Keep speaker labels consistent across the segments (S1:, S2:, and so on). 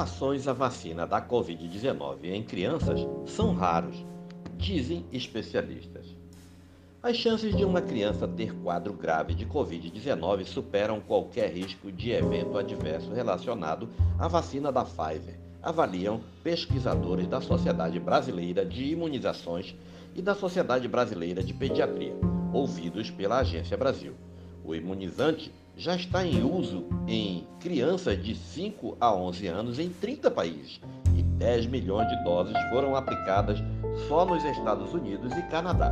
S1: Reações à vacina da Covid-19 em crianças são raros, dizem especialistas. As chances de uma criança ter quadro grave de Covid-19 superam qualquer risco de evento adverso relacionado à vacina da Pfizer, avaliam pesquisadores da Sociedade Brasileira de Imunizações e da Sociedade Brasileira de Pediatria, ouvidos pela Agência Brasil. O imunizante já está em uso em crianças de 5 a 11 anos em 30 países e 10 milhões de doses foram aplicadas só nos Estados Unidos e Canadá.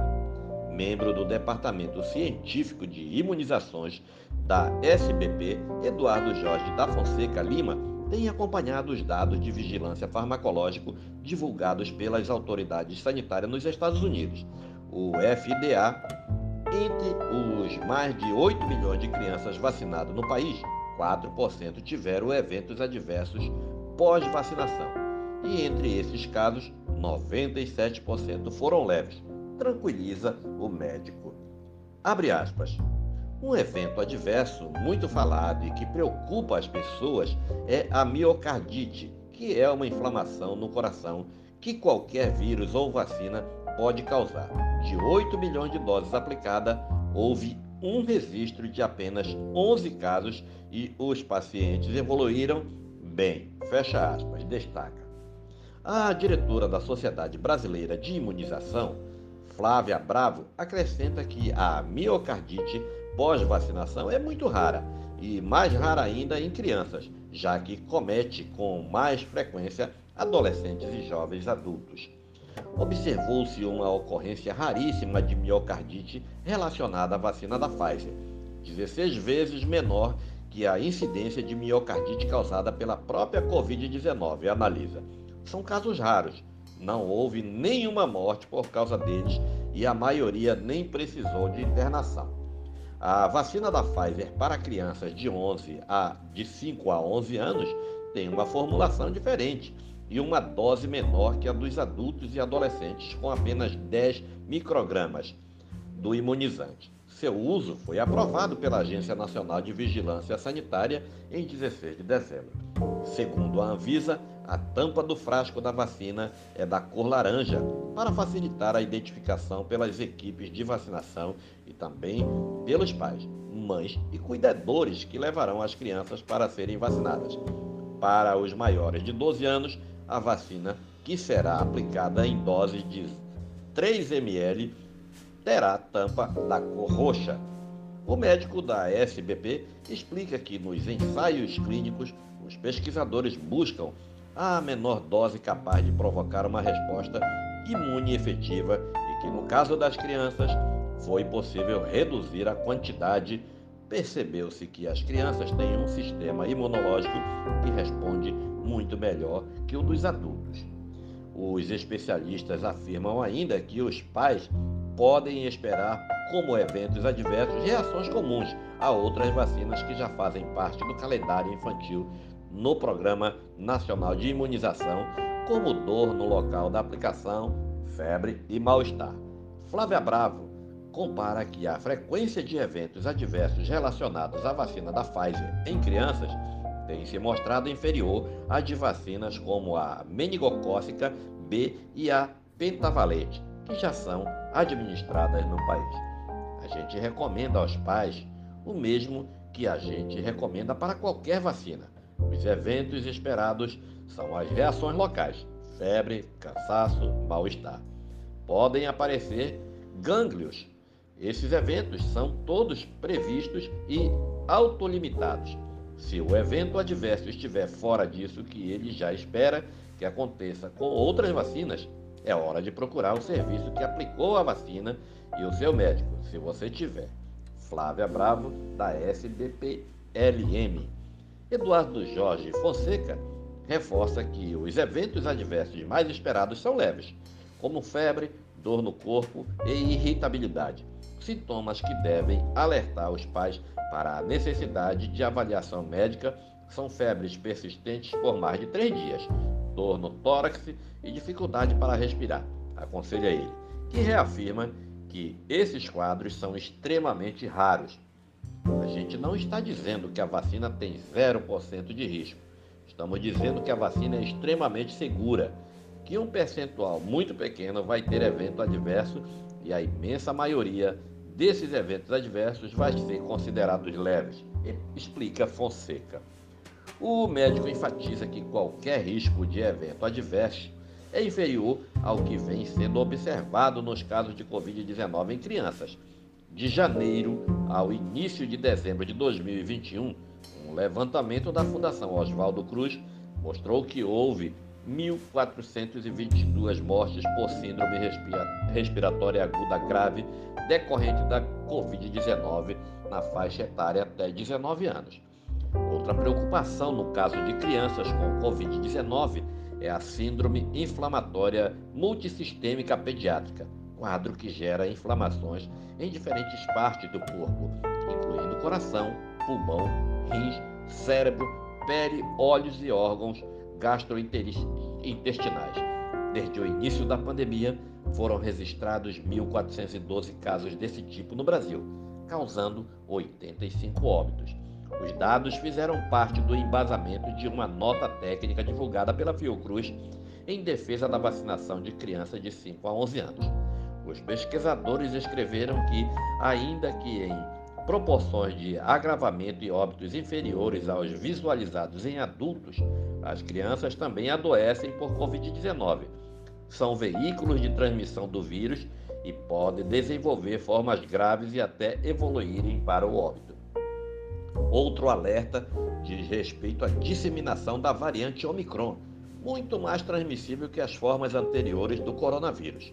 S1: Membro do Departamento Científico de Imunizações da SBP, Eduardo Jorge da Fonseca Lima, tem acompanhado os dados de vigilância farmacológico divulgados pelas autoridades sanitárias nos Estados Unidos. O FDA, entre os mais de 8 milhões de crianças vacinadas no país, 4% tiveram eventos adversos pós-vacinação. E entre esses casos, 97% foram leves. Tranquiliza o médico. Abre aspas. Um evento adverso muito falado e que preocupa as pessoas é a miocardite, que é uma inflamação no coração que qualquer vírus ou vacina pode causar. De 8 milhões de doses aplicadas, houve um registro de apenas 11 casos e os pacientes evoluíram bem. Fecha aspas, destaca. A diretora da Sociedade Brasileira de Imunização, Flávia Bravo, acrescenta que a miocardite pós-vacinação é muito rara e mais rara ainda em crianças, já que comete com mais frequência adolescentes e jovens adultos. Observou-se uma ocorrência raríssima de miocardite relacionada à vacina da Pfizer, 16 vezes menor que a incidência de miocardite causada pela própria Covid-19, analisa. São casos raros, não houve nenhuma morte por causa deles e a maioria nem precisou de internação. A vacina da Pfizer para crianças de 11 a de 5 a 11 anos tem uma formulação diferente e uma dose menor que a dos adultos e adolescentes, com apenas 10 microgramas do imunizante. Seu uso foi aprovado pela Agência Nacional de Vigilância Sanitária em 16 de dezembro. Segundo a Anvisa, a tampa do frasco da vacina é da cor laranja, para facilitar a identificação pelas equipes de vacinação e também pelos pais, mães e cuidadores que levarão as crianças para serem vacinadas. Para os maiores de 12 anos, a vacina, que será aplicada em doses de 3 ml, terá tampa da cor roxa. O médico da SBP explica que nos ensaios clínicos, os pesquisadores buscam a menor dose capaz de provocar uma resposta imune efetiva e que, no caso das crianças, foi possível reduzir a quantidade. Percebeu-se que as crianças têm um sistema imunológico que responde muito melhor que o dos adultos. Os especialistas afirmam ainda que os pais podem esperar como eventos adversos reações comuns a outras vacinas que já fazem parte do calendário infantil no Programa Nacional de Imunização, como dor no local da aplicação, febre e mal-estar. Flávia Bravo compara que a frequência de eventos adversos relacionados à vacina da Pfizer em crianças tem se mostrado inferior à de vacinas como a meningocócica B e a pentavalente, que já são administradas no país. A gente recomenda aos pais o mesmo que a gente recomenda para qualquer vacina os eventos esperados são as reações locais: febre, cansaço, mal-estar. Podem aparecer gânglios. Esses eventos são todos previstos e autolimitados. Se o evento adverso estiver fora disso que ele já espera que aconteça com outras vacinas, é hora de procurar o serviço que aplicou a vacina e o seu médico, se você tiver. Flávia Bravo, da SBPLM. Eduardo Jorge Fonseca reforça que os eventos adversos mais esperados são leves, como febre, dor no corpo e irritabilidade, sintomas que devem alertar os pais para a necessidade de avaliação médica são febres persistentes por mais de três dias, dor no tórax e dificuldade para respirar, aconselha ele, que reafirma que esses quadros são extremamente raros a gente não está dizendo que a vacina tem 0% de risco. estamos dizendo que a vacina é extremamente segura, que um percentual muito pequeno vai ter evento adverso e a imensa maioria desses eventos adversos vai ser considerados leves, explica Fonseca. O médico enfatiza que qualquer risco de evento adverso é inferior ao que vem sendo observado nos casos de Covid-19 em crianças. De janeiro ao início de dezembro de 2021, um levantamento da Fundação Oswaldo Cruz mostrou que houve 1.422 mortes por síndrome respiratória aguda grave decorrente da Covid-19 na faixa etária até 19 anos. Outra preocupação no caso de crianças com Covid-19 é a Síndrome Inflamatória Multissistêmica Pediátrica, quadro que gera inflamações em diferentes partes do corpo, incluindo coração, pulmão, rins, cérebro, pele, olhos e órgãos gastrointestinais. Desde o início da pandemia, foram registrados 1.412 casos desse tipo no Brasil, causando 85 óbitos. Os dados fizeram parte do embasamento de uma nota técnica divulgada pela Fiocruz em defesa da vacinação de crianças de 5 a 11 anos. Os pesquisadores escreveram que, ainda que em proporções de agravamento e óbitos inferiores aos visualizados em adultos, as crianças também adoecem por Covid-19. São veículos de transmissão do vírus e podem desenvolver formas graves e até evoluírem para o óbito. Outro alerta diz respeito à disseminação da variante Omicron, muito mais transmissível que as formas anteriores do coronavírus.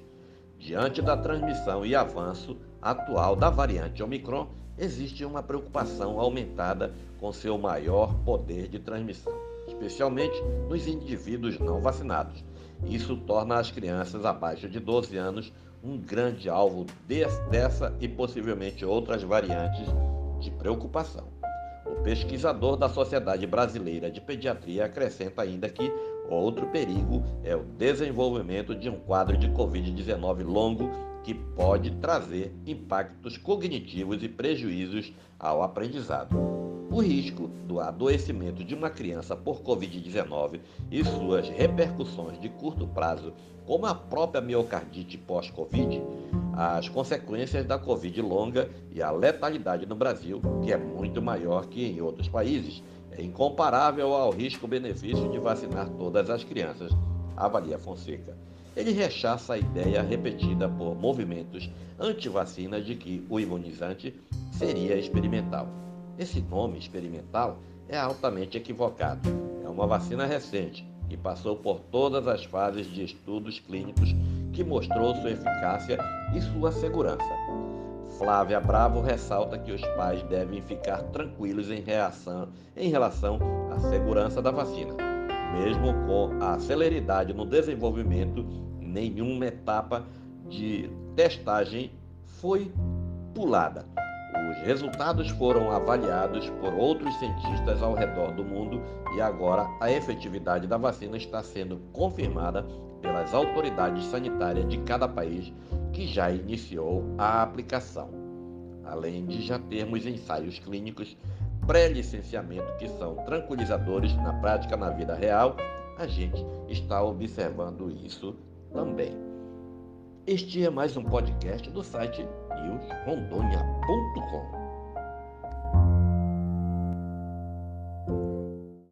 S1: Diante da transmissão e avanço atual da variante Omicron, existe uma preocupação aumentada com seu maior poder de transmissão especialmente nos indivíduos não vacinados. Isso torna as crianças abaixo de 12 anos um grande alvo dessa e possivelmente outras variantes de preocupação. O pesquisador da Sociedade Brasileira de Pediatria acrescenta ainda que outro perigo é o desenvolvimento de um quadro de Covid-19 longo que pode trazer impactos cognitivos e prejuízos ao aprendizado. O risco do adoecimento de uma criança por Covid-19 e suas repercussões de curto prazo, como a própria miocardite pós-Covid, as consequências da Covid longa e a letalidade no Brasil, que é muito maior que em outros países, é incomparável ao risco-benefício de vacinar todas as crianças, avalia Fonseca. Ele rechaça a ideia repetida por movimentos anti-vacina de que o imunizante seria experimental. Esse nome experimental é altamente equivocado. É uma vacina recente que passou por todas as fases de estudos clínicos que mostrou sua eficácia e sua segurança. Flávia Bravo ressalta que os pais devem ficar tranquilos em, reação, em relação à segurança da vacina. Mesmo com a celeridade no desenvolvimento, nenhuma etapa de testagem foi pulada. Os resultados foram avaliados por outros cientistas ao redor do mundo e agora a efetividade da vacina está sendo confirmada pelas autoridades sanitárias de cada país que já iniciou a aplicação. Além de já termos ensaios clínicos pré-licenciamento que são tranquilizadores na prática na vida real, a gente está observando isso também. Este é mais um podcast do site newsrondônia.com.